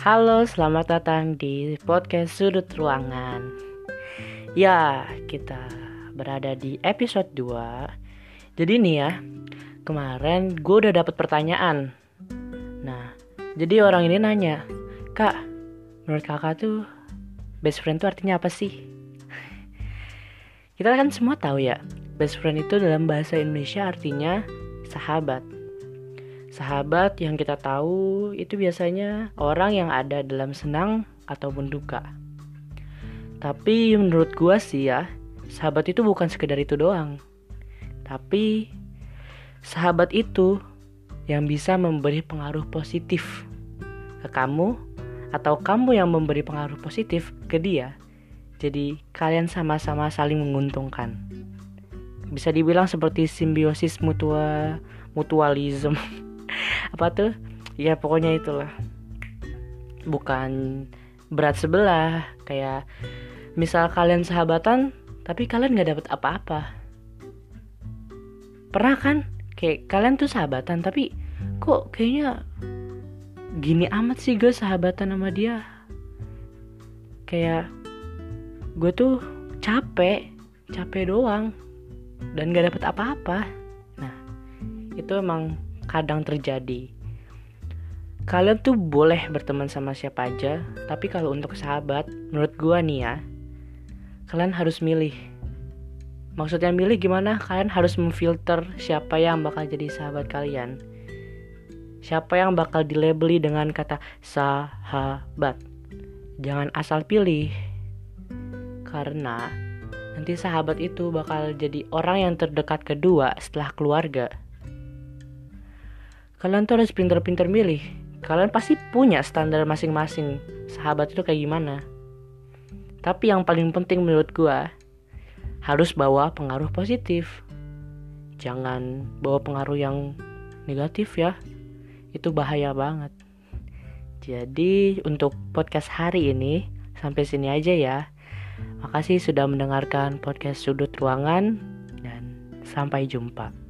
Halo, selamat datang di podcast Sudut Ruangan. Ya, kita berada di episode 2. Jadi nih ya, kemarin gue udah dapet pertanyaan. Nah, jadi orang ini nanya, Kak, menurut kakak tuh best friend tuh artinya apa sih? Kita kan semua tahu ya, best friend itu dalam bahasa Indonesia artinya sahabat. Sahabat yang kita tahu itu biasanya orang yang ada dalam senang ataupun duka. Tapi menurut gua sih ya, sahabat itu bukan sekedar itu doang. Tapi sahabat itu yang bisa memberi pengaruh positif ke kamu atau kamu yang memberi pengaruh positif ke dia. Jadi kalian sama-sama saling menguntungkan. Bisa dibilang seperti simbiosis mutua mutualism. apa tuh? Ya pokoknya itulah. Bukan berat sebelah kayak misal kalian sahabatan tapi kalian nggak dapet apa-apa. Pernah kan? Kayak kalian tuh sahabatan tapi kok kayaknya gini amat sih gue sahabatan sama dia? Kayak gue tuh capek capek doang dan gak dapet apa-apa. Nah itu emang kadang terjadi. Kalian tuh boleh berteman sama siapa aja, tapi kalau untuk sahabat, menurut gua nih ya, kalian harus milih. Maksudnya milih gimana? Kalian harus memfilter siapa yang bakal jadi sahabat kalian. Siapa yang bakal dilabeli dengan kata sahabat. Jangan asal pilih. Karena nanti sahabat itu bakal jadi orang yang terdekat kedua setelah keluarga. Kalian tuh harus pinter-pinter milih. Kalian pasti punya standar masing-masing. Sahabat itu kayak gimana. Tapi yang paling penting menurut gua harus bawa pengaruh positif. Jangan bawa pengaruh yang negatif ya. Itu bahaya banget. Jadi untuk podcast hari ini sampai sini aja ya. Makasih sudah mendengarkan podcast Sudut Ruangan dan sampai jumpa.